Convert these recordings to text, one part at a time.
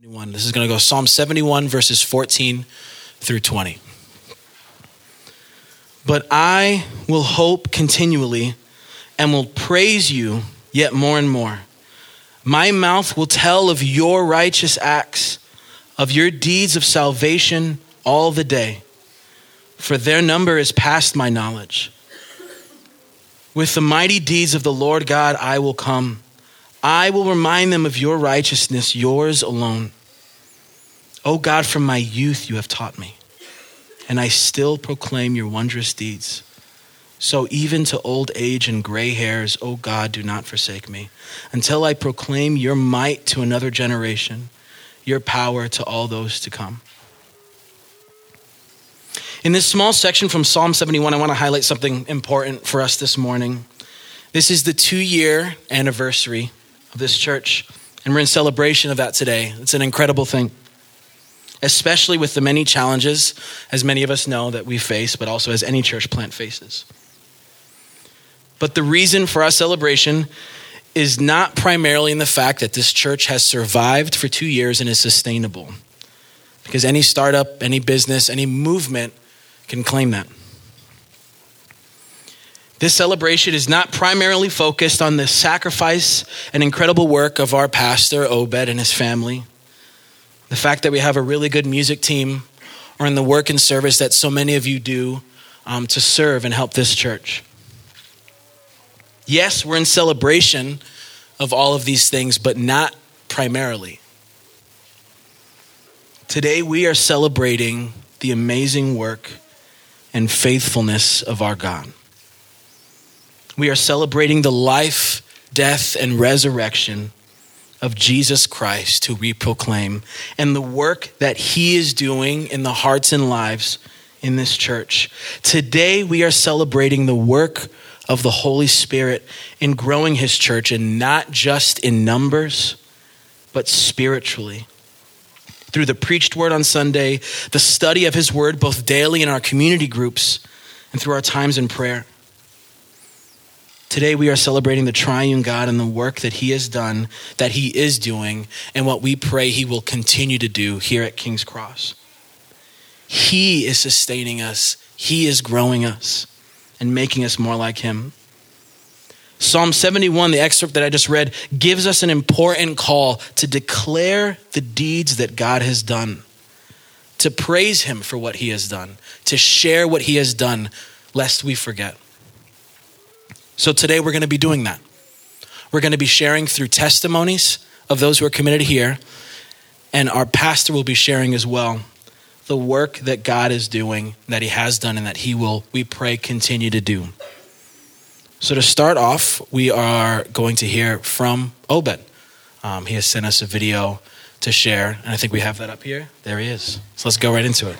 71. This is going to go Psalm 71, verses 14 through 20. But I will hope continually and will praise you yet more and more. My mouth will tell of your righteous acts, of your deeds of salvation all the day, for their number is past my knowledge. With the mighty deeds of the Lord God, I will come. I will remind them of your righteousness, yours alone. O oh God, from my youth you have taught me, and I still proclaim your wondrous deeds. So even to old age and gray hairs, O oh God, do not forsake me, until I proclaim your might to another generation, your power to all those to come. In this small section from Psalm 71, I want to highlight something important for us this morning. This is the two year anniversary of this church. And we're in celebration of that today. It's an incredible thing, especially with the many challenges, as many of us know, that we face, but also as any church plant faces. But the reason for our celebration is not primarily in the fact that this church has survived for two years and is sustainable. Because any startup, any business, any movement can claim that. This celebration is not primarily focused on the sacrifice and incredible work of our pastor, Obed, and his family. The fact that we have a really good music team, or in the work and service that so many of you do um, to serve and help this church. Yes, we're in celebration of all of these things, but not primarily. Today, we are celebrating the amazing work and faithfulness of our God we are celebrating the life, death, and resurrection of Jesus Christ, who we proclaim, and the work that he is doing in the hearts and lives in this church. Today, we are celebrating the work of the Holy Spirit in growing his church, and not just in numbers, but spiritually. Through the preached word on Sunday, the study of his word both daily in our community groups, and through our times in prayer. Today, we are celebrating the triune God and the work that He has done, that He is doing, and what we pray He will continue to do here at King's Cross. He is sustaining us, He is growing us and making us more like Him. Psalm 71, the excerpt that I just read, gives us an important call to declare the deeds that God has done, to praise Him for what He has done, to share what He has done, lest we forget. So today we're going to be doing that. We're going to be sharing through testimonies of those who are committed here, and our pastor will be sharing as well the work that God is doing, that He has done, and that He will, we pray, continue to do. So to start off, we are going to hear from Obed. Um, he has sent us a video to share, and I think we have that up here. There he is. So let's go right into it.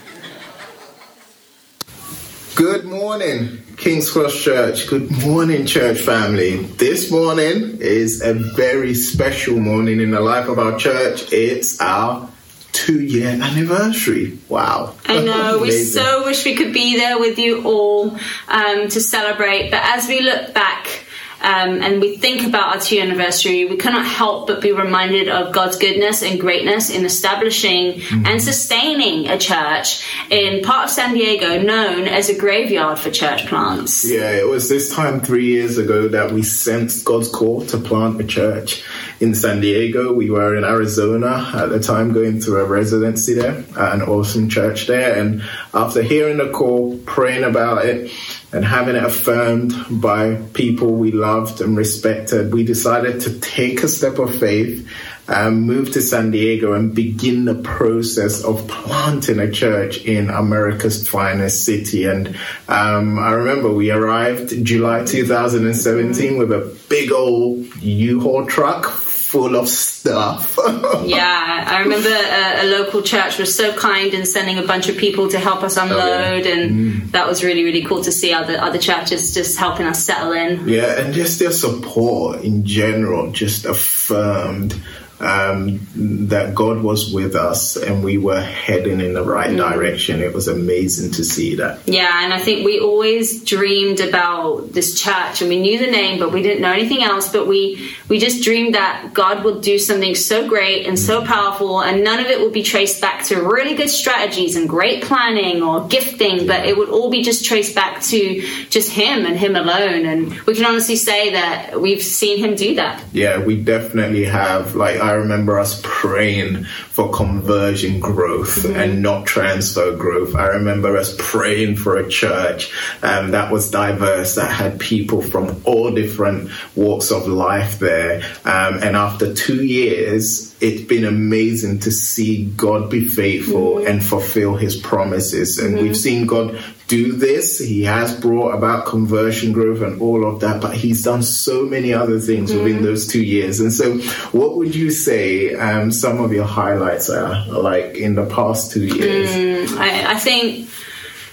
Good morning, King's Cross Church. Good morning, church family. This morning is a very special morning in the life of our church. It's our two year anniversary. Wow. I know. we so wish we could be there with you all um, to celebrate. But as we look back, um, and we think about our two anniversary, we cannot help but be reminded of God's goodness and greatness in establishing mm-hmm. and sustaining a church in part of San Diego known as a graveyard for church plants. Yeah, it was this time three years ago that we sensed God's call to plant a church in San Diego. We were in Arizona at the time going through a residency there an awesome church there. And after hearing the call, praying about it, and having it affirmed by people we loved and respected, we decided to take a step of faith and move to San Diego and begin the process of planting a church in America's finest city. And um, I remember we arrived July 2017 with a big old U-Haul truck full of stuff. yeah, I remember a, a, local church was so kind in sending a bunch of people to help us unload, oh, yeah. and mm. that was really, really cool to see other other churches just helping us settle in. Yeah, and just their support in general just affirmed um, that God was with us and we were heading in the right Mm. direction. It was amazing to see that. Yeah, and I think we always dreamed about this church, and we knew the name, but we didn't know anything else. But we we just dreamed that God would do something so great and so powerful, and none of it would be traced back to really good strategies and great planning or gifting, but it would all be just traced back to just Him and Him alone. And we can honestly say that we've seen Him do that. Yeah, we definitely have. Like, I remember us praying for conversion growth and not transfer growth. I remember us praying for a church um, that was diverse, that had people from all different walks of life there. Um, and after two years, it's been amazing to see God be faithful and fulfill his promises. And we've seen God do this. He has brought about conversion growth and all of that, but he's done so many other things within those two years. And so, what would you say um, some of your highlights are, like in the past two years? I, I think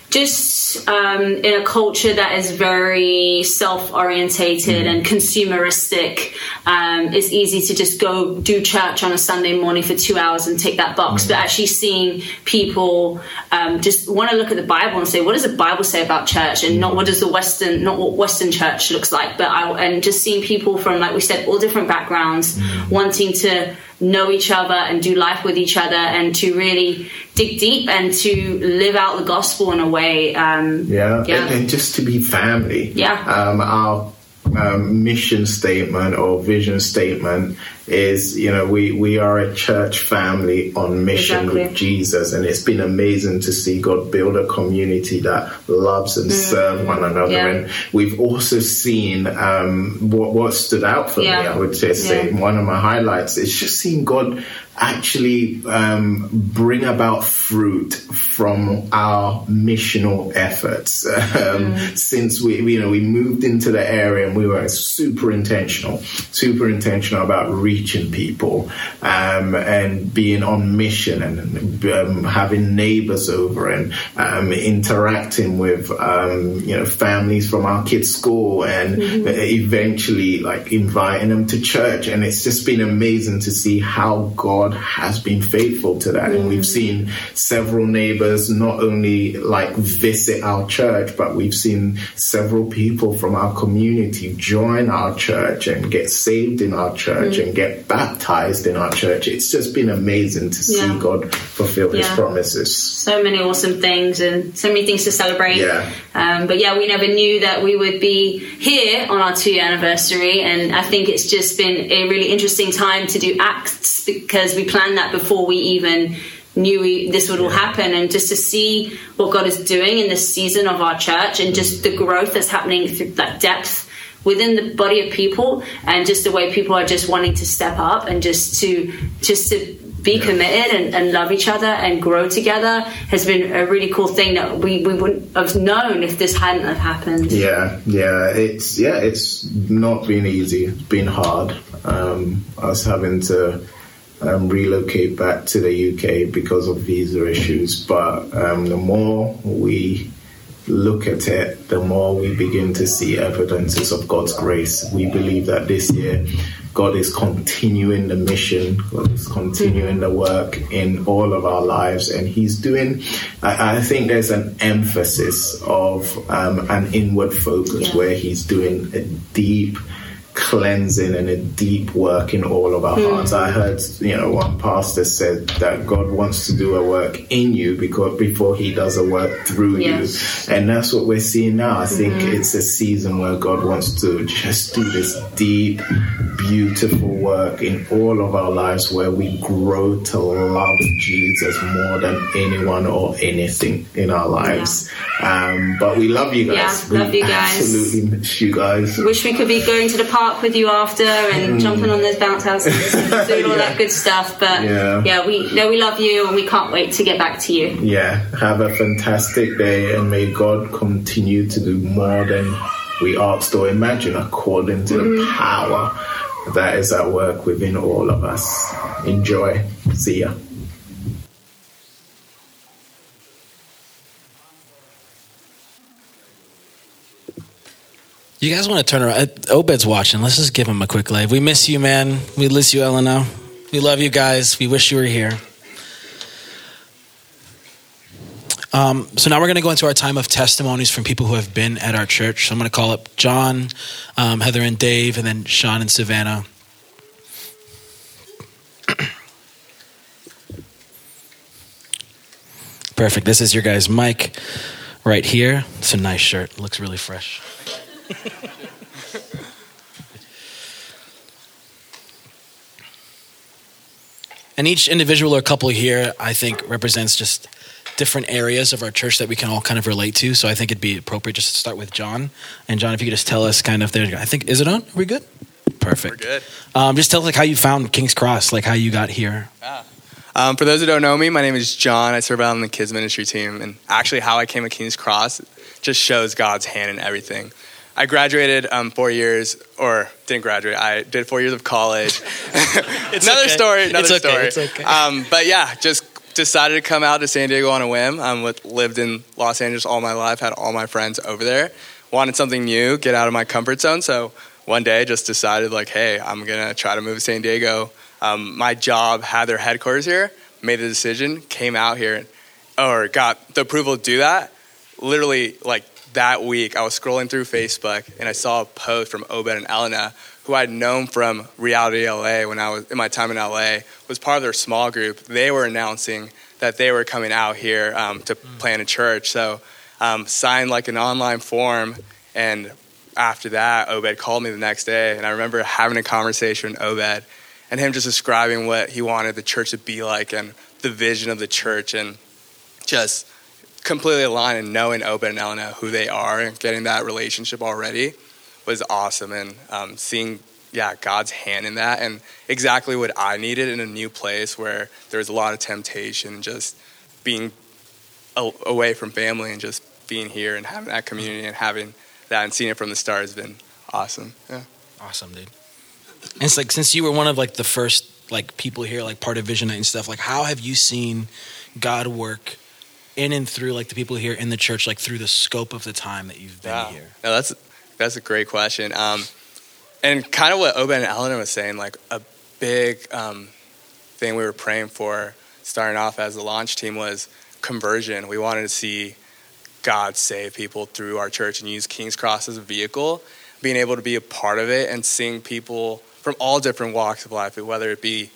just um, in a culture that is very self orientated and consumeristic, um, it's easy to just go do church on a Sunday morning for two hours and take that box. But actually seeing people um, just want to look at the Bible and say, what does the Bible say about church? And not what does the Western, not what Western church looks like, but I, and just seeing people from, like we said, all different backgrounds wanting to know each other and do life with each other and to really dig deep and to live out the gospel in a way. Um, Yeah, Yeah. And, just to be family. Yeah. Um, our um, mission statement or vision statement is, you know, we, we are a church family on mission Exactly. with Jesus, and it's been amazing to see God build a community that loves and serve one another. Mm. Yeah. And we've also seen um, what what stood out for me. I would just say Yeah. one of my highlights is just seeing God actually um, bring about fruit from our missional efforts. Um, Since we, you know, we moved into the area and we were super intentional, super intentional about reaching people um, and being on mission and um, having neighbors over and um, interacting with, um, you know, families from our kids' school and eventually like inviting them to church. And it's just been amazing to see how God has been faithful to that. And we've seen several neighbors not only like visit our church, but we've seen several people from our community join our church and get saved in our church and get baptized in our church. It's just been amazing to see Yeah. God fulfill his promises. so many awesome things and so many things to celebrate. Yeah. Um, but yeah, we never knew that we would be here on our two year anniversary, and I think it's just been a really interesting time to do acts because we planned that before we even knew we, this would all happen, and just to see what God is doing in this season of our church and just the growth that's happening through that depth within the body of people and just the way people are just wanting to step up and just to just to be committed and, and love each other and grow together has been a really cool thing that we, we wouldn't have known if this hadn't have happened. Yeah, yeah, it's yeah, it's not been easy. It's been hard. Um, us having to um, relocate back to the UK because of visa issues, but um, the more we look at it, the more we begin to see evidences of God's grace. We believe that this year God is continuing the mission, God is continuing the work in all of our lives, and He's doing, I, I think there's an emphasis of um, an inward focus Yeah. where He's doing a deep cleansing and a deep work in all of our hearts. I heard, you know, one pastor said that God wants to do a work in you because before he does a work through Yes. you. And that's what we're seeing now. I think it's a season where God wants to just do this deep, beautiful work in all of our lives where we grow to love Jesus more than anyone or anything in our lives. Um, but we love you guys. Yeah, love we you guys. Absolutely miss you guys. Wish we could be going to the park with you after and mm. jumping on those bounce houses and doing all that good stuff. But Yeah. yeah, we no, we love you and we can't wait to get back to you. Yeah, have a fantastic day and may God continue to do more than we asked or imagine according to the mm-hmm. power that is at work within all of us. Enjoy. See ya. You guys want to turn around? uh, Obed's watching. Let's just give him a quick live. We miss you, man. We miss you, Elena. We love you guys. We wish you were here. Um, so now we're going to go into our time of testimonies from people who have been at our church. So I'm going to call up John, um, Heather, and Dave, and then Sean and Savannah. Perfect. This is your guy's mic right here. It's a nice shirt. Looks really fresh. and each individual or couple here, I think, represents just different areas of our church that we can all kind of relate to. So I think it'd be appropriate just to start with John. And John, if you could just tell us kind of there. I think is it on? Are we good? Perfect. We're good. Um, just tell us like how you found King's Cross, like how you got here. Ah. Um, for those who don't know me, my name is John. I serve out on the kids ministry team, and actually, how I came to King's Cross just shows God's hand in everything. I graduated um, four years, or didn't graduate. I did four years of college. it's another okay. story. Another It's okay. story. It's okay. Um, but yeah, just decided to come out to San Diego on a whim. Um, with, lived in Los Angeles all my life. Had all my friends over there. Wanted something new, get out of my comfort zone. So one day, just decided like, hey, I'm gonna try to move to San Diego. Um, my job had their headquarters here. Made the decision, came out here, or got the approval to do that. Literally, like that week, I was scrolling through Facebook and I saw a post from Obed and Elena, who I'd known from Reality LA when I was in my time in LA, was part of their small group. They were announcing that they were coming out here um, to plant a church. So, um, signed like an online form, and after that, Obed called me the next day, and I remember having a conversation with Obed and him just describing what he wanted the church to be like and the vision of the church and just completely aligned and knowing Obed and Elena who they are and getting that relationship already was awesome and um, seeing yeah God's hand in that and exactly what I needed in a new place where there was a lot of temptation just being a- away from family and just being here and having that community and having that and seeing it from the start has been awesome yeah Awesome, dude. And it's like since you were one of like the first like people here, like part of Vision Night and stuff. Like, how have you seen God work in and through like the people here in the church, like through the scope of the time that you've been Wow. here? No, that's that's a great question. Um, and kind of what Obed and Eleanor was saying, like a big um, thing we were praying for, starting off as the launch team, was conversion. We wanted to see God save people through our church and use King's Cross as a vehicle, being able to be a part of it and seeing people from all different walks of life, whether it be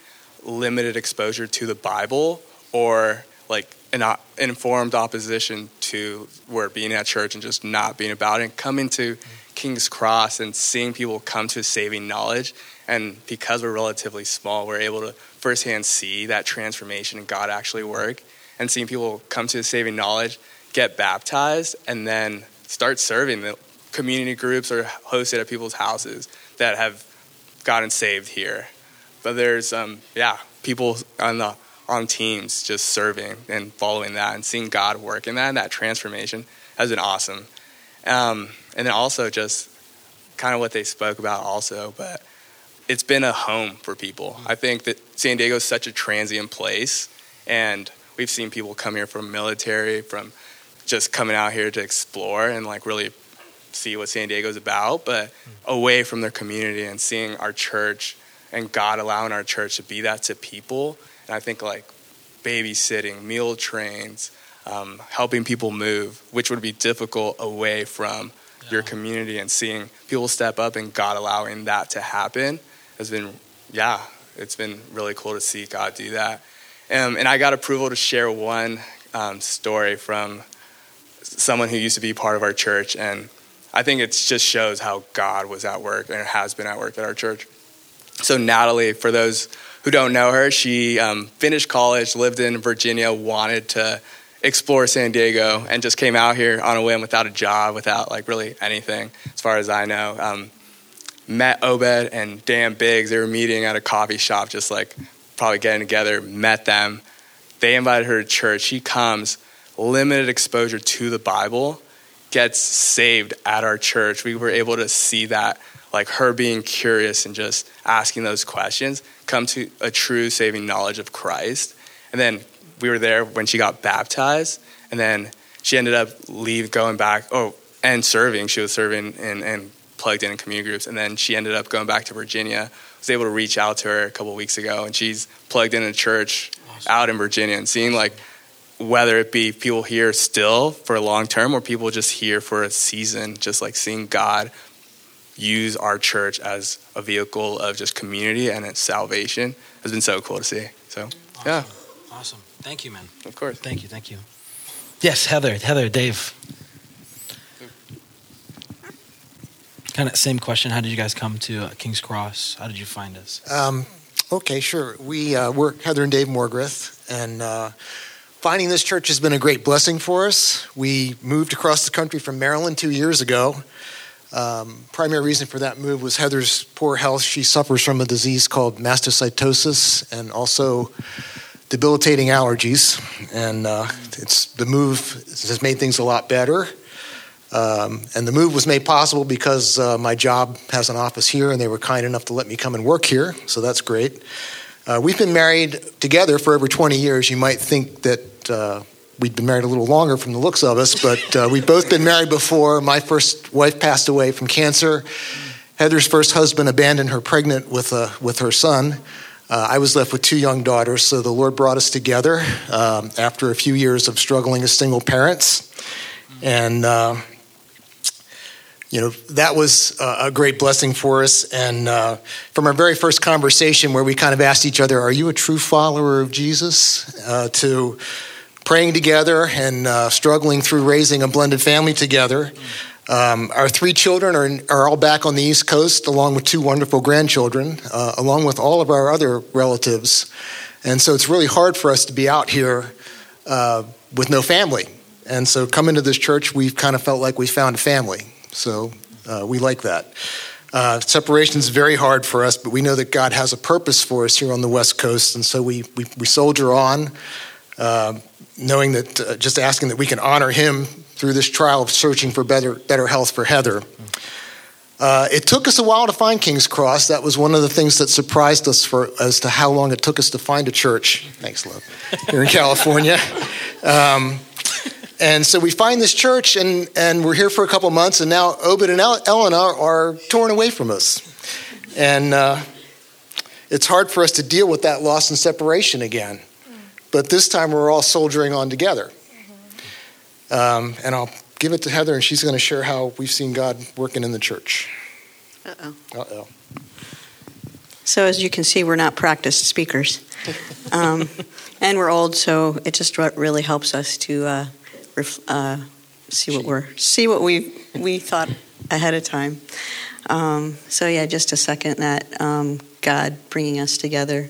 limited exposure to the Bible or like an informed opposition to where being at church and just not being about it, and coming to King's Cross and seeing people come to saving knowledge. And because we're relatively small, we're able to firsthand see that transformation and God actually work, and seeing people come to saving knowledge, get baptized, and then start serving. The community groups or hosted at people's houses that have gotten saved here. But there's um, yeah, people on the on teams just serving and following that and seeing God work in that and that transformation has been awesome. Um, and then also just kind of what they spoke about also, but it's been a home for people. I think that San Diego is such a transient place, and we've seen people come here from military, from just coming out here to explore and like really see what San Diego's about, but away from their community and seeing our church and God allowing our church to be that to people. And I think like babysitting, meal trains, um, helping people move, which would be difficult away from your community, and seeing people step up and God allowing that to happen has been, yeah, it's been really cool to see God do that. Um, and I got approval to share one um, story from someone who used to be part of our church, and I think it just shows how God was at work and has been at work at our church. So Natalie, for those who don't know her, she um, finished college, lived in Virginia, wanted to explore San Diego, and just came out here on a whim without a job, without like really anything, as far as I know. Um, met Obed and Dan Biggs. They were meeting at a coffee shop, just like probably getting together. Met them. They invited her to church. She comes, limited exposure to the Bible, gets saved at our church. We were able to see that, like her being curious and just asking those questions, come to a true saving knowledge of Christ. And then we were there when she got baptized, and then she ended up leave going back. Oh, and serving. She was serving and, and plugged in in community groups, and then she ended up going back to Virginia I was able to reach out to her a couple weeks ago, and she's plugged in a church awesome. out in Virginia, and seeing like whether it be people here still for a long term or people just here for a season, just like seeing God use our church as a vehicle of just community and its salvation has been so cool to see. So, awesome. yeah. Awesome. Thank you, man. Of course. Thank you. Thank you. Yes, Heather. Heather, Dave. Kind of same question. How did you guys come to uh, King's Cross? How did you find us? Um, okay, sure. We uh, we're Heather and Dave Morgrith, and uh, finding this church has been a great blessing for us. We moved across the country from Maryland two years ago. Um, primary reason for that move was Heather's poor health. She suffers from a disease called mastocytosis and also debilitating allergies. And uh, it's the move has made things a lot better. Um, and the move was made possible because uh, my job has an office here, and they were kind enough to let me come and work here. So that's great. Uh, we've been married together for over 20 years. You might think that uh, we'd been married a little longer from the looks of us, but uh, we've both been married before. My first wife passed away from cancer. Heather's first husband abandoned her pregnant with, uh, with her son. Uh, I was left with two young daughters, so the Lord brought us together um, after a few years of struggling as single parents. And, uh, you know, that was a great blessing for us. And uh, from our very first conversation, where we kind of asked each other, Are you a true follower of Jesus? Uh, to praying together and uh, struggling through raising a blended family together. Um, our three children are, are all back on the East Coast, along with two wonderful grandchildren, uh, along with all of our other relatives. And so it's really hard for us to be out here uh, with no family. And so coming to this church, we've kind of felt like we found a family. So uh, we like that. Uh, separation is very hard for us, but we know that God has a purpose for us here on the West Coast, and so we, we, we soldier on. Uh, knowing that, uh, just asking that we can honor him through this trial of searching for better, better health for Heather. Uh, it took us a while to find King's Cross. That was one of the things that surprised us for as to how long it took us to find a church. Thanks, love. Here in California, um, and so we find this church, and and we're here for a couple months, and now Obed and Eleanor are torn away from us, and uh, it's hard for us to deal with that loss and separation again. But this time we're all soldiering on together. Um, and I'll give it to Heather, and she's going to share how we've seen God working in the church. Uh oh. Uh oh. So, as you can see, we're not practiced speakers. Um, and we're old, so it just really helps us to uh, ref- uh, see what we're see what we we thought ahead of time. Um, so yeah, just a second that um, God bringing us together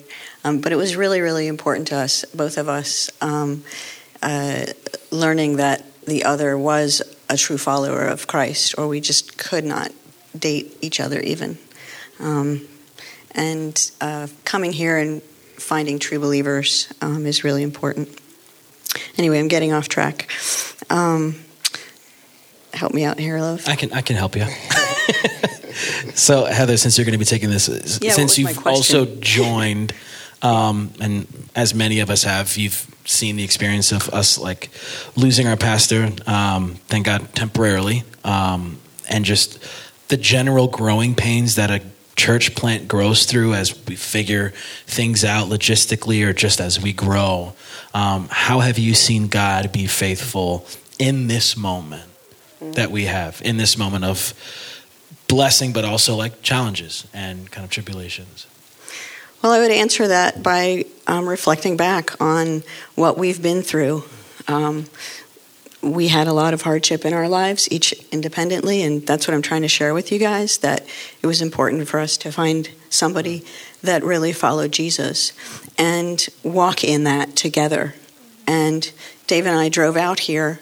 um, but it was really, really important to us, both of us, um, uh, learning that the other was a true follower of Christ, or we just could not date each other even. Um, and uh, coming here and finding true believers um, is really important. Anyway, I'm getting off track. Um, help me out here, love. I can I can help you. so Heather, since you're going to be taking this, yeah, since you've also joined um, and as many of us have, you've seen the experience of us like losing our pastor, um, thank God, temporarily, um, and just the general growing pains that a church plant grows through as we figure things out logistically or just as we grow. Um, how have you seen God be faithful in this moment that we have, in this moment of blessing, but also like challenges and kind of tribulations? Well, I would answer that by um, reflecting back on what we've been through. Um, we had a lot of hardship in our lives, each independently, and that's what I'm trying to share with you guys that it was important for us to find somebody that really followed Jesus and walk in that together. And Dave and I drove out here,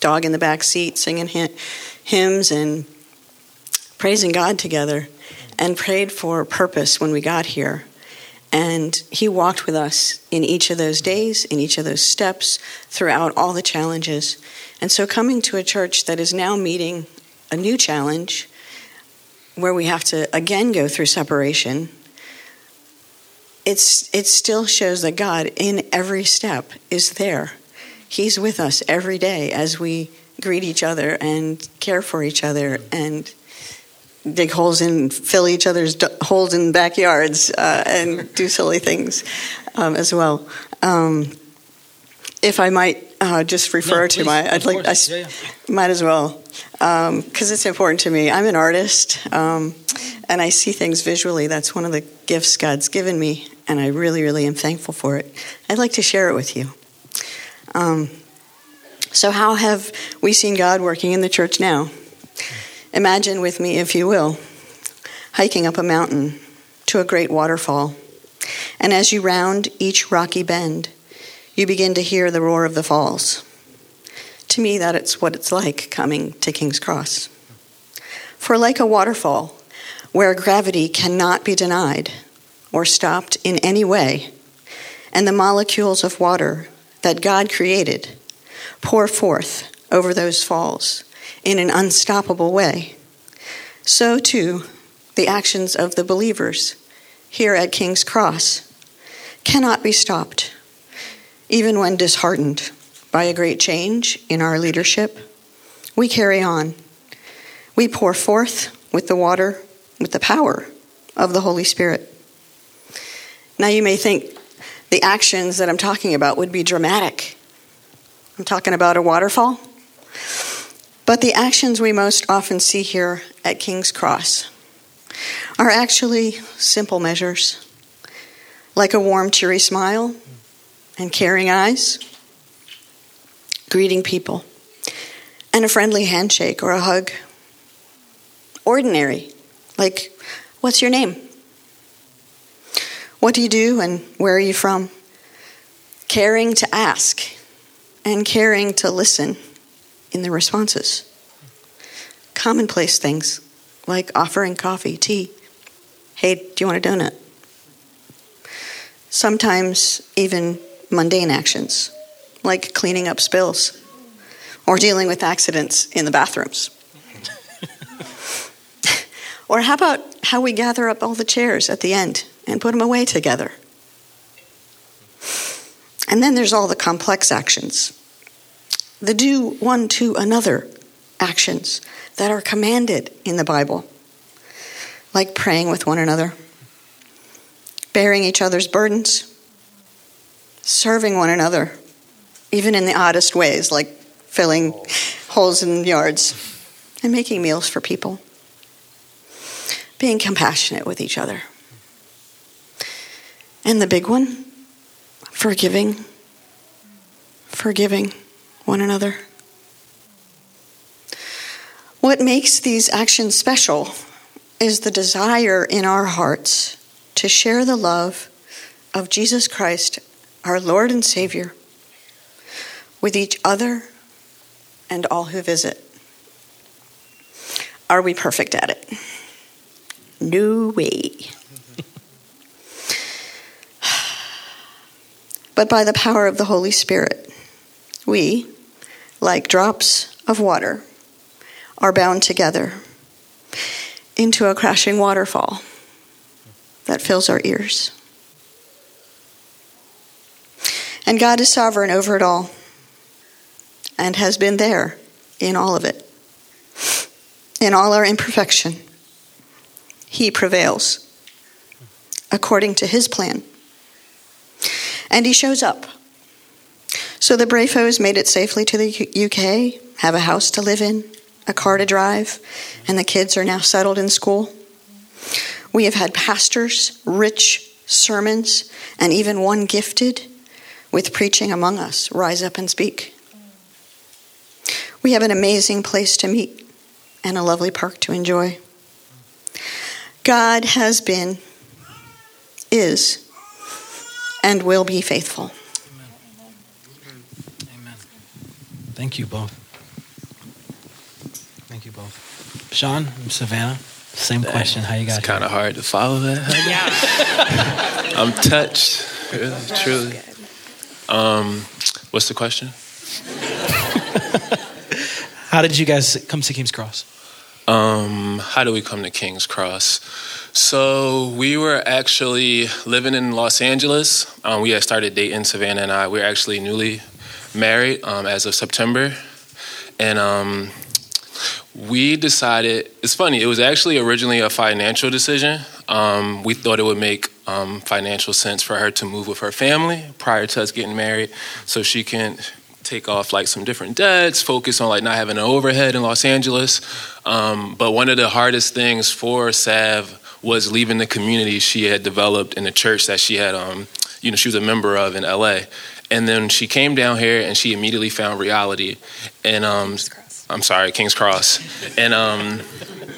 dog in the back seat, singing hymns and praising God together, and prayed for purpose when we got here. And he walked with us in each of those days, in each of those steps, throughout all the challenges. And so, coming to a church that is now meeting a new challenge where we have to again go through separation, it's, it still shows that God, in every step, is there. He's with us every day as we greet each other and care for each other and dig holes in, fill each other's d- holes in backyards, uh, and do silly things um, as well. Um, if I might uh, just refer No, to my, I'd like, I Yeah, yeah. might as well, because it's important to me. I'm an artist, um, and I see things visually. That's one of the gifts God's given me, and I really, really am thankful for it. I'd like to share it with you. Um, so, how have we seen God working in the church now? Imagine with me, if you will, hiking up a mountain to a great waterfall. And as you round each rocky bend, you begin to hear the roar of the falls. To me, that it's what it's like coming to King's Cross. For like a waterfall, where gravity cannot be denied or stopped in any way, and the molecules of water that God created pour forth over those falls in an unstoppable way, so too the actions of the believers here at King's Cross cannot be stopped, even when disheartened by a great change in our leadership. We carry on. We pour forth with the water, with the power of the Holy Spirit. Now, you may think the actions that I'm talking about would be dramatic. I'm talking about a waterfall. But the actions we most often see here at King's Cross are actually simple measures, like a warm, cheery smile and caring eyes, greeting people, and a friendly handshake or a hug. Ordinary, like, what's your name? What do you do and where are you from? Caring to ask and caring to listen in the responses. Commonplace things like offering coffee, tea. Hey, do you want a donut? Sometimes even mundane actions like cleaning up spills or dealing with accidents in the bathrooms. or how about how we gather up all the chairs at the end and put them away together? And then there's all the complex actions the do one to another actions that are commanded in the Bible, like praying with one another, bearing each other's burdens, serving one another, even in the oddest ways, like filling holes in yards and making meals for people, being compassionate with each other. And the big one, forgiving, forgiving one another. What makes these actions special is the desire in our hearts to share the love of Jesus Christ, our Lord and Savior, with each other and all who visit. Are we perfect at it? No way. but by the power of the Holy Spirit, we, like drops of water, are bound together into a crashing waterfall that fills our ears. And God is sovereign over it all and has been there in all of it. In all our imperfection, He prevails according to His plan. And He shows up. So the Brafos made it safely to the UK, have a house to live in, a car to drive, and the kids are now settled in school. We have had pastors, rich sermons, and even one gifted with preaching among us rise up and speak. We have an amazing place to meet and a lovely park to enjoy. God has been, is, and will be faithful. Amen. Thank you both. Thank you both. Sean, Savannah, same question. How you guys? It's kind of hard to follow that. Yeah. I'm touched, really, truly. Um, what's the question? How did you guys come to King's Cross? Um, how do we come to King's Cross? So we were actually living in Los Angeles. Um, we had started dating Savannah and I. We were actually newly married um, as of September, and um, we decided it's funny it was actually originally a financial decision. Um, we thought it would make um, financial sense for her to move with her family prior to us getting married so she can take off like some different debts focus on like not having an overhead in los angeles. Um, but one of the hardest things for sav was leaving the community she had developed in the church that she had um, you know she was a member of in la and then she came down here and she immediately found reality. And um, I'm sorry, King's Cross, and um,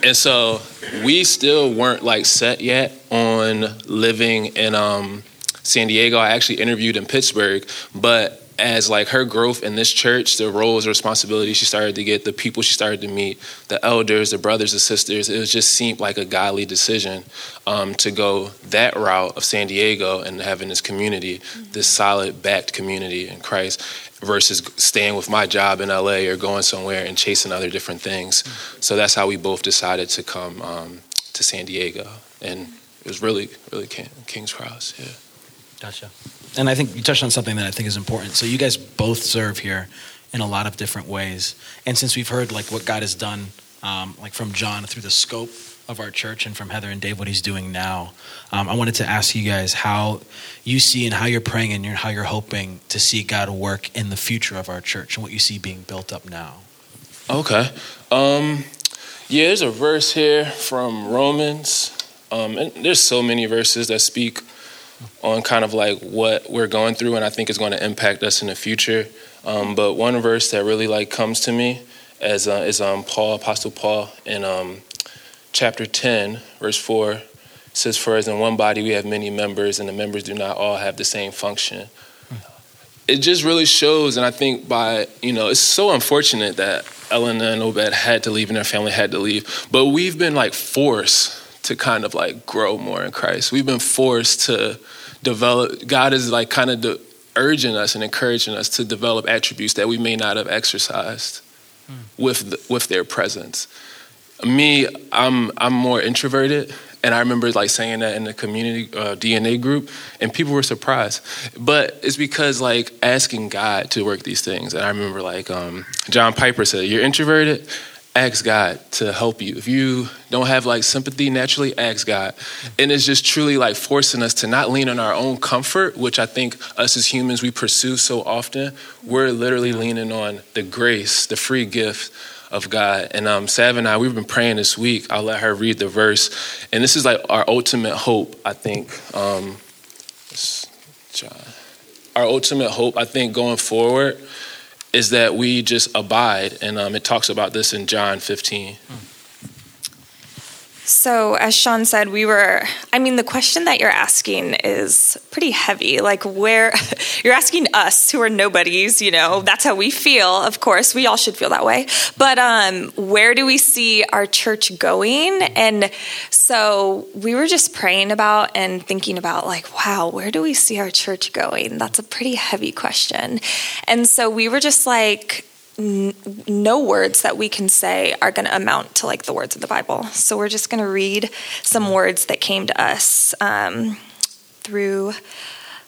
and so we still weren't like set yet on living in um, San Diego. I actually interviewed in Pittsburgh, but as like her growth in this church, the roles, and responsibilities she started to get, the people she started to meet, the elders, the brothers, the sisters, it just seemed like a godly decision um, to go that route of San Diego and having this community, this solid backed community in Christ versus staying with my job in LA or going somewhere and chasing other different things. So that's how we both decided to come um, to San Diego, and it was really, really King, King's Cross. Yeah. Gotcha. And I think you touched on something that I think is important. So you guys both serve here in a lot of different ways, and since we've heard like what God has done, um, like from John through the scope of our church and from Heather and Dave what he's doing now. Um, I wanted to ask you guys how you see and how you're praying and how you're hoping to see God work in the future of our church and what you see being built up now. Okay. Um, yeah, there's a verse here from Romans. Um, and there's so many verses that speak on kind of like what we're going through and I think is going to impact us in the future. Um, but one verse that really like comes to me as uh, is um, Paul, Apostle Paul, in um, chapter 10, verse 4 says, For as in one body we have many members, and the members do not all have the same function. It just really shows, and I think by, you know, it's so unfortunate that Elena and Obed had to leave and their family had to leave, but we've been like forced to kind of like grow more in Christ. We've been forced to develop, God is like kind of de- urging us and encouraging us to develop attributes that we may not have exercised mm. with, the, with their presence me, I'm I'm more introverted, and I remember like saying that in the community uh, DNA group, and people were surprised. But it's because like asking God to work these things, and I remember like um, John Piper said, "You're introverted." Ask God to help you. If you don't have like sympathy naturally, ask God. And it's just truly like forcing us to not lean on our own comfort, which I think us as humans we pursue so often. We're literally leaning on the grace, the free gift of God. And um, Sav and I, we've been praying this week. I'll let her read the verse. And this is like our ultimate hope, I think. Um. Our ultimate hope, I think, going forward is that we just abide. And um, it talks about this in John 15. Hmm. So, as Sean said, we were, I mean, the question that you're asking is pretty heavy. Like, where you're asking us who are nobodies, you know, that's how we feel. Of course, we all should feel that way. But um, where do we see our church going? And so we were just praying about and thinking about, like, wow, where do we see our church going? That's a pretty heavy question. And so we were just like, no words that we can say are going to amount to like the words of the Bible. So we're just going to read some words that came to us um, through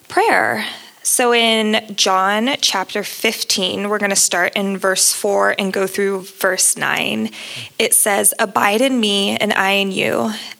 prayer. So in John chapter 15, we're going to start in verse 4 and go through verse 9. It says, Abide in me and I in you.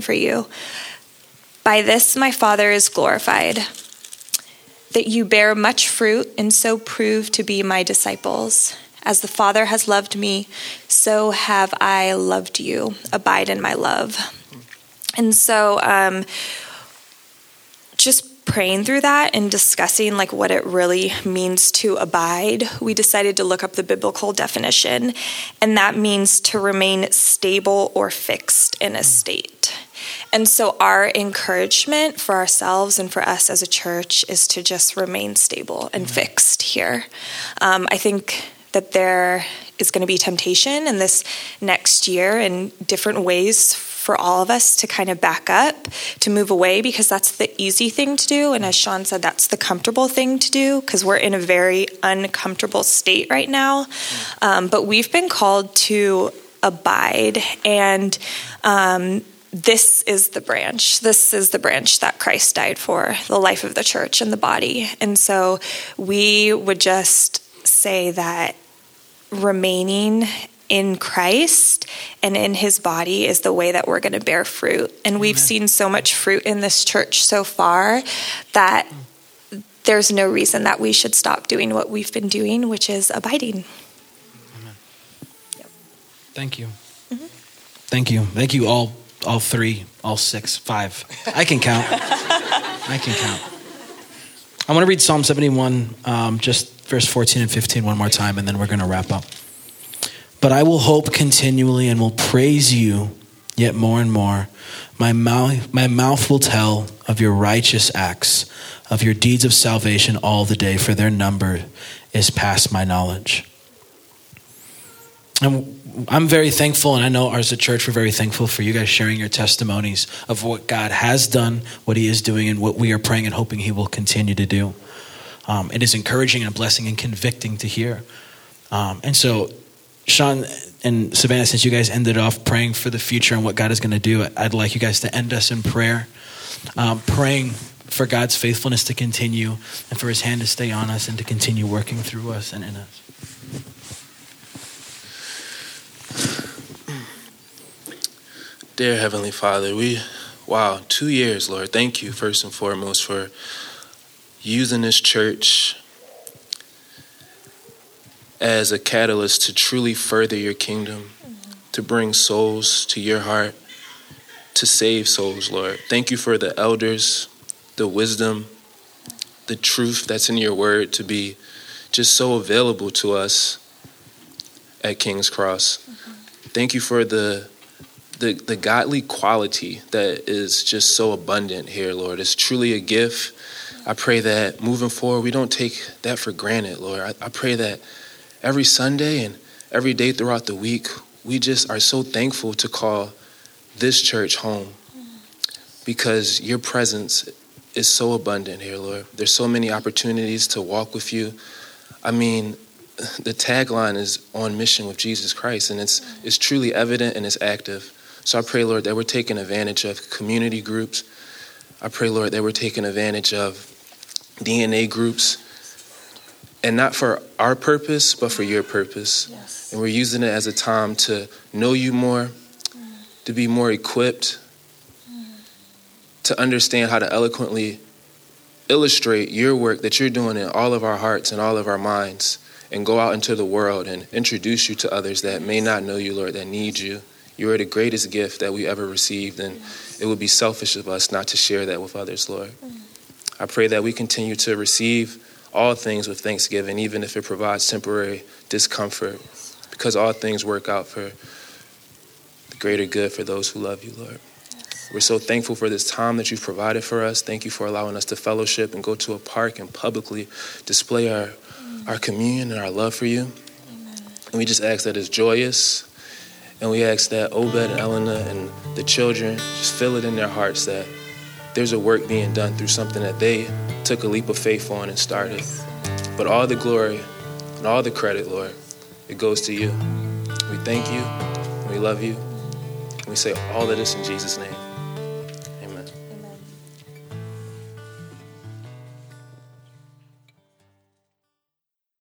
for you. By this my Father is glorified, that you bear much fruit and so prove to be my disciples. As the Father has loved me, so have I loved you. Abide in my love. And so, um, just praying through that and discussing like what it really means to abide, we decided to look up the biblical definition, and that means to remain stable or fixed in a state. And so, our encouragement for ourselves and for us as a church is to just remain stable and fixed here. Um, I think that there is going to be temptation in this next year in different ways for all of us to kind of back up, to move away, because that's the easy thing to do. And as Sean said, that's the comfortable thing to do, because we're in a very uncomfortable state right now. Um, but we've been called to abide and um, this is the branch. This is the branch that Christ died for, the life of the church and the body. And so we would just say that remaining in Christ and in his body is the way that we're going to bear fruit. And we've seen so much fruit in this church so far that there's no reason that we should stop doing what we've been doing, which is abiding. Amen. Yep. Thank you. Mm-hmm. Thank you. Thank you all all three, all six, five. I can count. I can count. I want to read Psalm 71, um, just verse 14 and 15 one more time, and then we're going to wrap up. But I will hope continually and will praise you yet more and more. My mouth, my mouth will tell of your righteous acts, of your deeds of salvation all the day, for their number is past my knowledge. And I'm very thankful, and I know as a church, we're very thankful for you guys sharing your testimonies of what God has done, what He is doing, and what we are praying and hoping He will continue to do. Um, it is encouraging and a blessing and convicting to hear. Um, and so, Sean and Savannah, since you guys ended off praying for the future and what God is going to do, I'd like you guys to end us in prayer, um, praying for God's faithfulness to continue and for His hand to stay on us and to continue working through us and in us. Dear Heavenly Father, we, wow, two years, Lord. Thank you, first and foremost, for using this church as a catalyst to truly further your kingdom, to bring souls to your heart, to save souls, Lord. Thank you for the elders, the wisdom, the truth that's in your word to be just so available to us at King's Cross. Mm-hmm. Thank you for the the, the godly quality that is just so abundant here, Lord. It's truly a gift. I pray that moving forward, we don't take that for granted, Lord. I, I pray that every Sunday and every day throughout the week, we just are so thankful to call this church home because your presence is so abundant here, Lord. There's so many opportunities to walk with you. I mean, the tagline is on mission with Jesus Christ, and it's, it's truly evident and it's active. So I pray, Lord, that we're taking advantage of community groups. I pray, Lord, that we're taking advantage of DNA groups, and not for our purpose, but for your purpose. Yes. And we're using it as a time to know you more, to be more equipped, to understand how to eloquently illustrate your work that you're doing in all of our hearts and all of our minds, and go out into the world and introduce you to others that may not know you, Lord, that need you. You are the greatest gift that we ever received, and it would be selfish of us not to share that with others, Lord. I pray that we continue to receive all things with thanksgiving, even if it provides temporary discomfort, because all things work out for the greater good for those who love you, Lord. We're so thankful for this time that you've provided for us. Thank you for allowing us to fellowship and go to a park and publicly display our, our communion and our love for you. And we just ask that it's joyous and we ask that Obed and Elena and the children just feel it in their hearts that there's a work being done through something that they took a leap of faith on and started. But all the glory and all the credit, Lord, it goes to you. We thank you, we love you, we say all of this in Jesus' name.